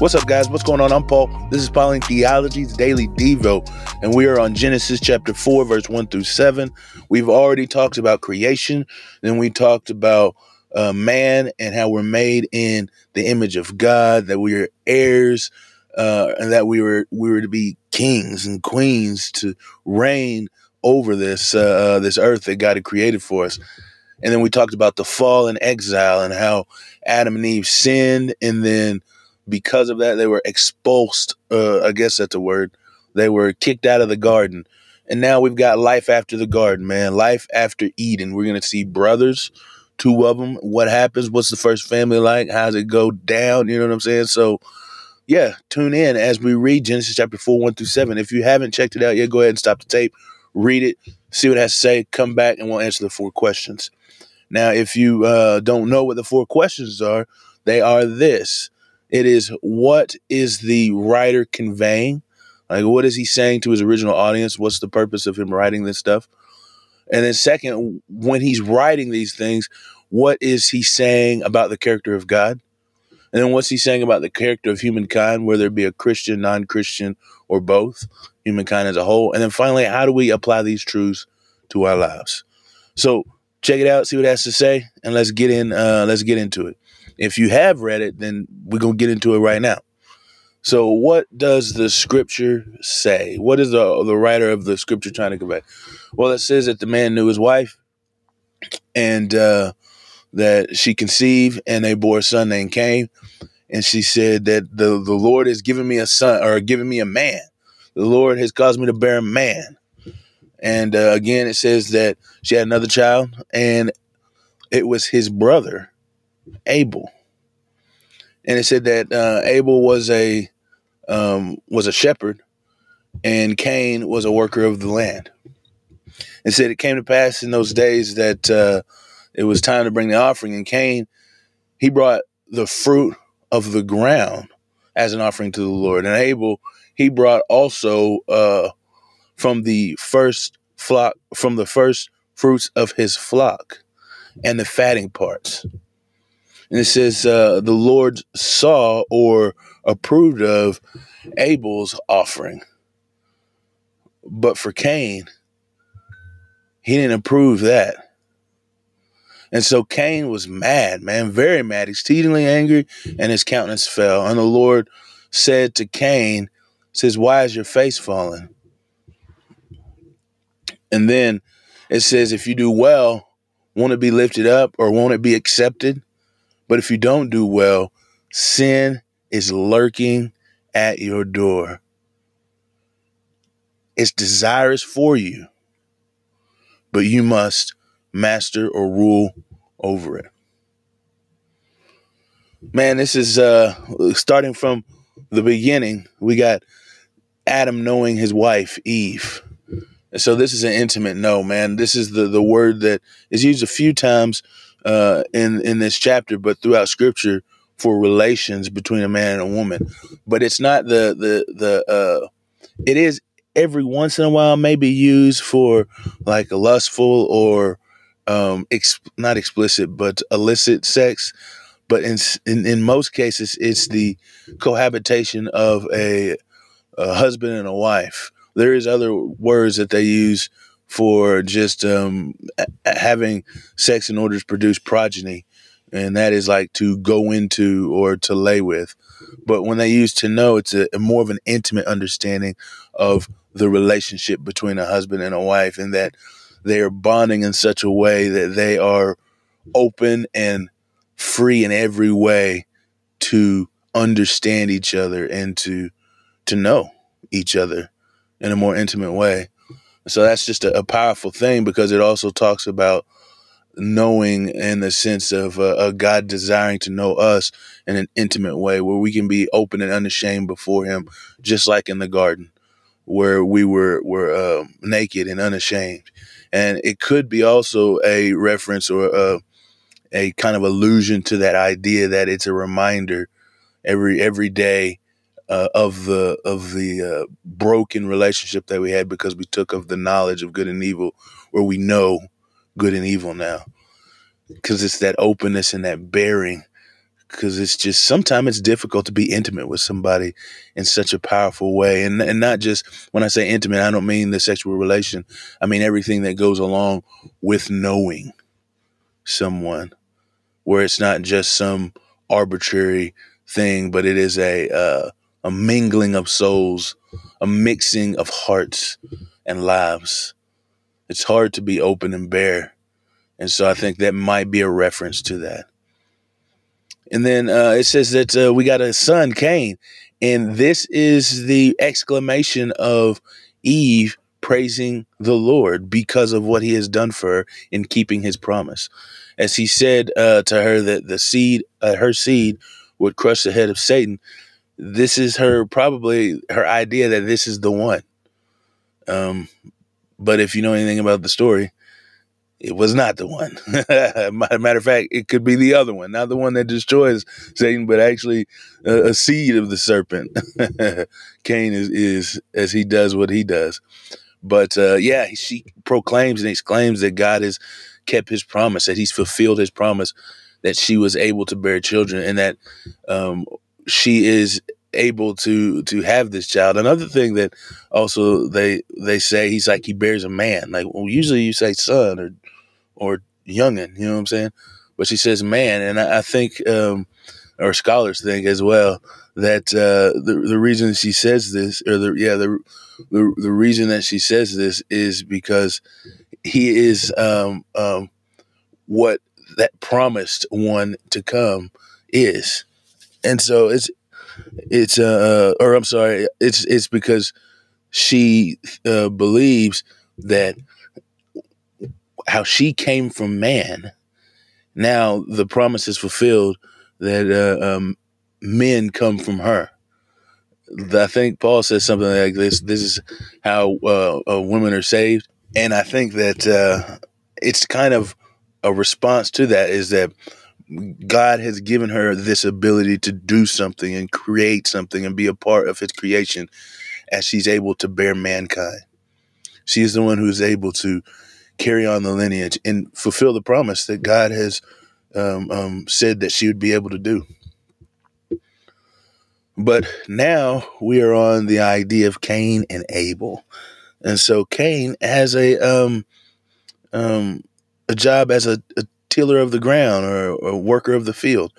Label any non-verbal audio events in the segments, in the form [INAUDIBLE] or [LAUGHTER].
What's up, guys? What's going on? I'm Paul. This is Pauline Theology's Daily Devo, and we are on Genesis chapter 4, verse 1 through 7. We've already talked about creation, then we talked about uh, man and how we're made in the image of God, that we are heirs, uh, and that we were we were to be kings and queens to reign over this uh, uh this earth that God had created for us. And then we talked about the fall and exile and how Adam and Eve sinned, and then because of that, they were expulsed. Uh, I guess that's a word. They were kicked out of the garden. And now we've got life after the garden, man. Life after Eden. We're going to see brothers, two of them. What happens? What's the first family like? How's it go down? You know what I'm saying? So, yeah, tune in as we read Genesis chapter 4, 1 through 7. If you haven't checked it out yet, go ahead and stop the tape, read it, see what it has to say, come back, and we'll answer the four questions. Now, if you uh, don't know what the four questions are, they are this it is what is the writer conveying? Like, what is he saying to his original audience? What's the purpose of him writing this stuff? And then, second, when he's writing these things, what is he saying about the character of God? And then, what's he saying about the character of humankind, whether it be a Christian, non Christian, or both, humankind as a whole? And then, finally, how do we apply these truths to our lives? So, check it out, see what it has to say, and let's get in. Uh, let's get into it. If you have read it, then we're gonna get into it right now. So, what does the scripture say? What is the the writer of the scripture trying to convey? Well, it says that the man knew his wife, and uh, that she conceived, and they bore a son named Cain. And she said that the the Lord has given me a son, or given me a man. The Lord has caused me to bear a man. And uh, again, it says that she had another child, and it was his brother, Abel. And it said that uh, Abel was a um, was a shepherd, and Cain was a worker of the land. It said it came to pass in those days that uh, it was time to bring the offering, and Cain he brought the fruit of the ground as an offering to the Lord, and Abel he brought also uh, from the first flock, from the first fruits of his flock, and the fatting parts. And it says, uh, the Lord saw or approved of Abel's offering. But for Cain, he didn't approve that. And so Cain was mad, man, very mad, exceedingly angry, and his countenance fell. And the Lord said to Cain, says, Why is your face fallen? And then it says, if you do well, won't it be lifted up or won't it be accepted? But if you don't do well, sin is lurking at your door. It's desirous for you, but you must master or rule over it. Man, this is uh starting from the beginning. We got Adam knowing his wife, Eve. And so this is an intimate no, man. This is the the word that is used a few times uh, in in this chapter, but throughout Scripture for relations between a man and a woman. But it's not the the the. Uh, it is every once in a while maybe used for like a lustful or um, ex- not explicit but illicit sex. But in, in in most cases, it's the cohabitation of a, a husband and a wife there is other words that they use for just um, having sex in order to produce progeny, and that is like to go into or to lay with. But when they use to know, it's a, a more of an intimate understanding of the relationship between a husband and a wife, and that they are bonding in such a way that they are open and free in every way to understand each other and to to know each other in a more intimate way. So that's just a, a powerful thing because it also talks about knowing in the sense of uh, a God desiring to know us in an intimate way where we can be open and unashamed before him just like in the garden where we were were uh, naked and unashamed. And it could be also a reference or a, a kind of allusion to that idea that it's a reminder every every day uh, of the of the uh, broken relationship that we had because we took of the knowledge of good and evil, where we know good and evil now, because it's that openness and that bearing. Because it's just sometimes it's difficult to be intimate with somebody in such a powerful way. And and not just when i say intimate i don't mean the sexual relation. I mean everything that goes along with knowing someone where it's not just some arbitrary thing but it is a uh, a mingling of souls a mixing of hearts and lives it's hard to be open and bare and so i think that might be a reference to that and then uh, it says that uh, we got a son, Cain. And this is the exclamation of Eve praising the Lord because of what he has done for her in keeping his promise. As he said uh, to her that the seed, uh, her seed, would crush the head of Satan. This is her probably her idea that this is the one. Um, but if you know anything about the story, it was not the one. [LAUGHS] Matter of fact, it could be the other one, not the one that destroys Satan, but actually a, a seed of the serpent. [LAUGHS] Cain is, is as he does what he does. But uh, yeah, she proclaims and exclaims that God has kept his promise, that he's fulfilled his promise, that she was able to bear children, and that um, she is able to to have this child. Another thing that also they they say he's like he bears a man. Like well, usually you say son or or youngin, you know what I'm saying? But she says man, and I, I think um, or scholars think as well that uh, the the reason she says this or the yeah the the, the reason that she says this is because he is um, um, what that promised one to come is, and so it's it's uh, uh or I'm sorry, it's it's because she uh, believes that how she came from man. Now the promise is fulfilled that uh, um, men come from her. I think Paul says something like this. This is how uh, uh, women are saved, and I think that uh, it's kind of a response to that is that God has given her this ability to do something and create something and be a part of His creation, as she's able to bear mankind. She is the one who is able to carry on the lineage and fulfill the promise that God has um, um, said that she would be able to do. But now we are on the idea of Cain and Abel, and so Cain has a um, um, a job as a, a tiller of the ground or, a worker of the field,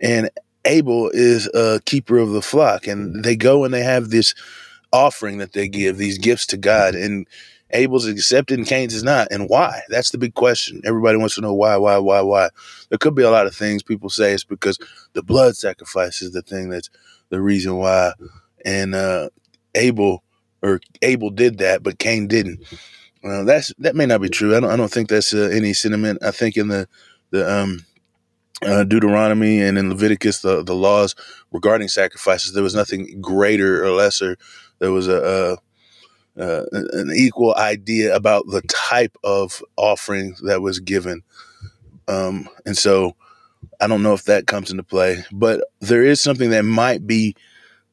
and Abel is a keeper of the flock, and they go and they have this offering that they give these gifts to God, and Abel's accepted and Cain's is not. And why? That's the big question. Everybody wants to know why, why, why, why. There could be a lot of things people say it's because the blood sacrifice is the thing that's the reason why. And uh, Abel or Abel did that, but Cain didn't. Uh, that's that may not be true. I don't. I don't think that's uh, any sentiment. I think in the the um, uh, Deuteronomy and in Leviticus, the the laws regarding sacrifices, there was nothing greater or lesser. There was a, a uh, an equal idea about the type of offering that was given. Um, and so I don't know if that comes into play, but there is something that might be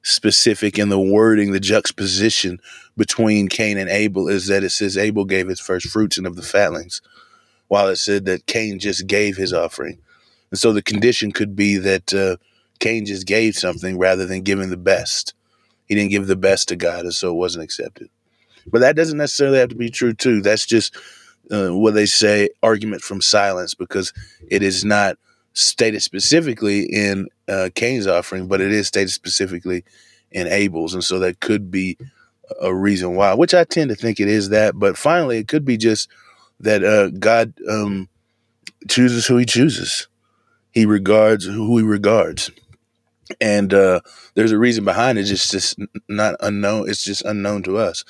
specific in the wording, the juxtaposition between Cain and Abel is that it says Abel gave his first fruits and of the fatlings, while it said that Cain just gave his offering. And so the condition could be that uh, Cain just gave something rather than giving the best. He didn't give the best to God, and so it wasn't accepted. But that doesn't necessarily have to be true too. That's just uh, what they say argument from silence because it is not stated specifically in uh, Cain's offering, but it is stated specifically in Abel's, and so that could be a reason why. Which I tend to think it is that, but finally, it could be just that uh, God um, chooses who He chooses. He regards who He regards and uh, there's a reason behind it. It's just not unknown. It's just unknown to us.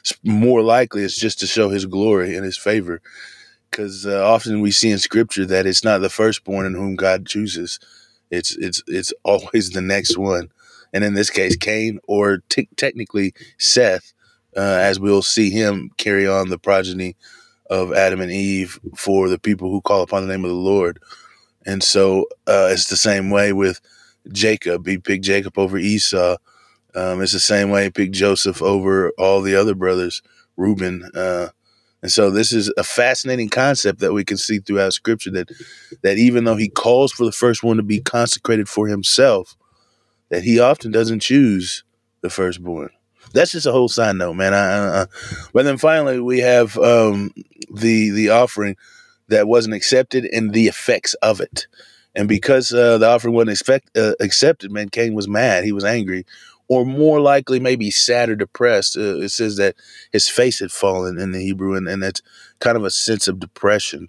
It's more likely it's just to show His glory and His favor, because uh, often we see in Scripture that it's not the firstborn in whom God chooses. It's it's it's [LAUGHS] always the next one, and in this case, Cain, or t- technically Seth, uh, as we'll see him carry on the progeny of Adam and Eve for the people who call upon the name of the Lord. And so uh, it's the same way with Jacob. He picked Jacob over Esau. Um, it's the same way he picked Joseph over all the other brothers, Reuben. And so this is a fascinating concept that we can see throughout scripture that that even though he calls for the first one to be consecrated for himself, that he often doesn't choose the firstborn. That's just a whole side note, man. I, but then finally we have um, the the offering that wasn't accepted and the effects of it. And because uh, the offering wasn't expect, uh, accepted, man, Cain was mad. He was angry, or more likely, maybe sad or depressed. Uh, it says that his face had fallen in the Hebrew, and, and that's kind of a sense of depression.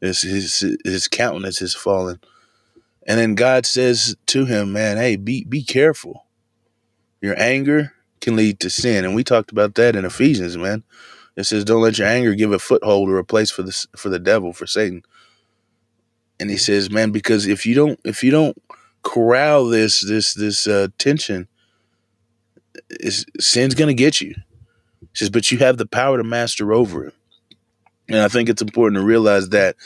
His, his his countenance has fallen, and then God says to him, "Man, hey, be be careful. Your anger can lead to sin." And we talked about that in Ephesians, man. It says, "Don't let your anger give a foothold or a place for the for the devil, for Satan." And he says, "Man, because if you don't if you don't corral this this this uh, tension, sin's going to get you." Says, "But you have the power to master over it." And I think it's important to realize that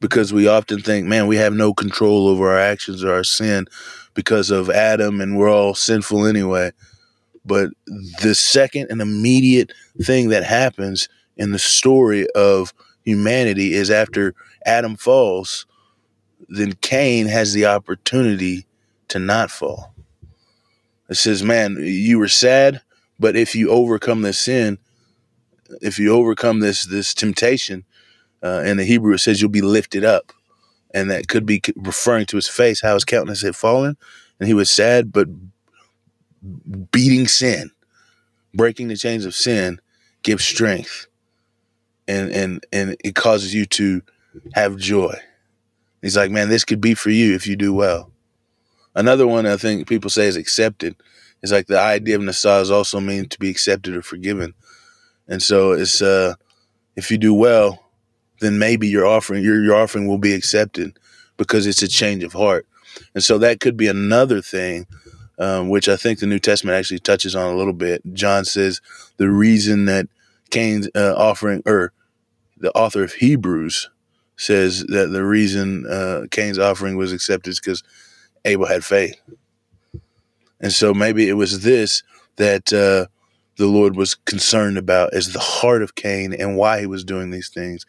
because we often think, man, we have no control over our actions or our sin because of Adam and we're all sinful anyway. But the second and immediate thing that happens in the story of humanity is after Adam falls, then Cain has the opportunity to not fall. It says, man, you were sad, but if you overcome this sin, if you overcome this this temptation, uh, in the Hebrew it says you'll be lifted up, and that could be referring to his face, how his countenance had fallen, and he was sad, but beating sin, breaking the chains of sin, gives strength, and and and it causes you to have joy. He's like, man, this could be for you if you do well. Another one I think people say is accepted. It's like the idea of Nasa is also mean to be accepted or forgiven. And so it's uh if you do well, then maybe your offering your your offering will be accepted because it's a change of heart. And so that could be another thing um, which I think the New Testament actually touches on a little bit. John says the reason that Cain's uh, offering, or the author of Hebrews says that the reason uh, Cain's offering was accepted is because Abel had faith. And so maybe it was this that uh, the Lord was concerned about as the heart of Cain and why he was doing these things.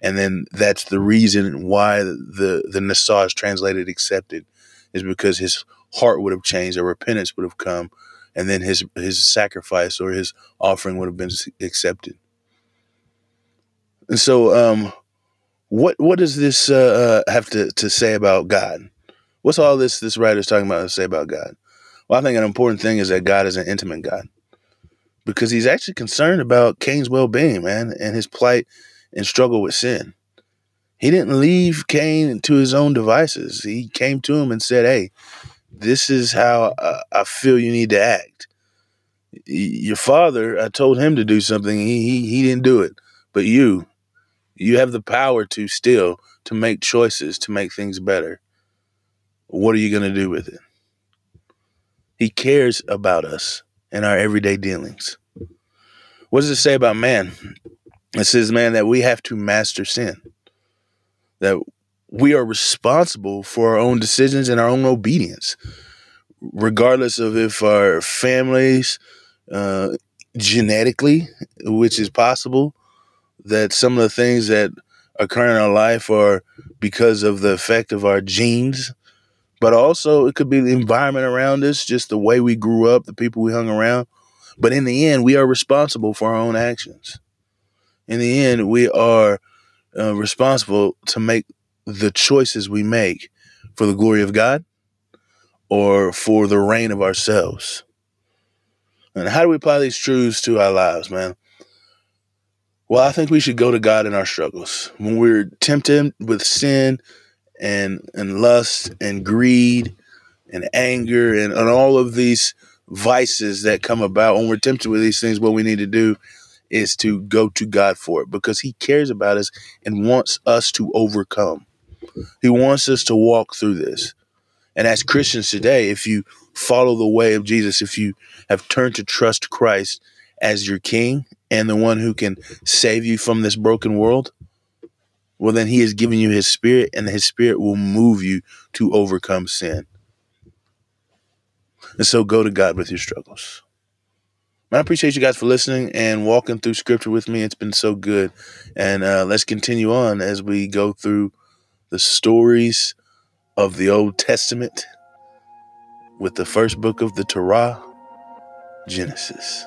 And then that's the reason why the the Nasah is translated accepted is because his heart would have changed, a repentance would have come, and then his his sacrifice or his offering would have been accepted. And so, um, what what does this uh, uh, have to, to say about God? What's all this this writer is talking about to say about God? Well, I think an important thing is that God is an intimate God because He's actually concerned about Cain's well being, man, and his plight and struggle with sin. He didn't leave Cain to his own devices. He came to him and said, "Hey, this is how uh, I feel you need to act. Your father, I told him to do something. He, he, he didn't do it. But you, you have the power to still, to make choices, to make things better. What are you going to do with it? He cares about us and our everyday dealings. What does it say about man? It says, man, that we have to master sin. That we are responsible for our own decisions and our own obedience, regardless of if our families, uh, genetically, which is possible, that some of the things that occur in our life are because of the effect of our genes, but also it could be the environment around us, just the way we grew up, the people we hung around. But in the end, we are responsible for our own actions. In the end, we are uh, responsible to make the choices we make for the glory of God or for the reign of ourselves. And how do we apply these truths to our lives, man? Well, I think we should go to God in our struggles. When we're tempted with sin and and lust and greed and anger and, and all of these vices that come about, when we're tempted with these things, what we need to do is to go to God for it because He cares about us and wants us to overcome. He wants us to walk through this. And as Christians today, if you follow the way of Jesus, if you have turned to trust Christ as your king and the one who can save you from this broken world, well, then he has given you his spirit, and his spirit will move you to overcome sin. And so go to God with your struggles. I appreciate you guys for listening and walking through scripture with me. It's been so good. And uh, let's continue on as we go through the stories of the Old Testament with the first book of the Torah, Genesis.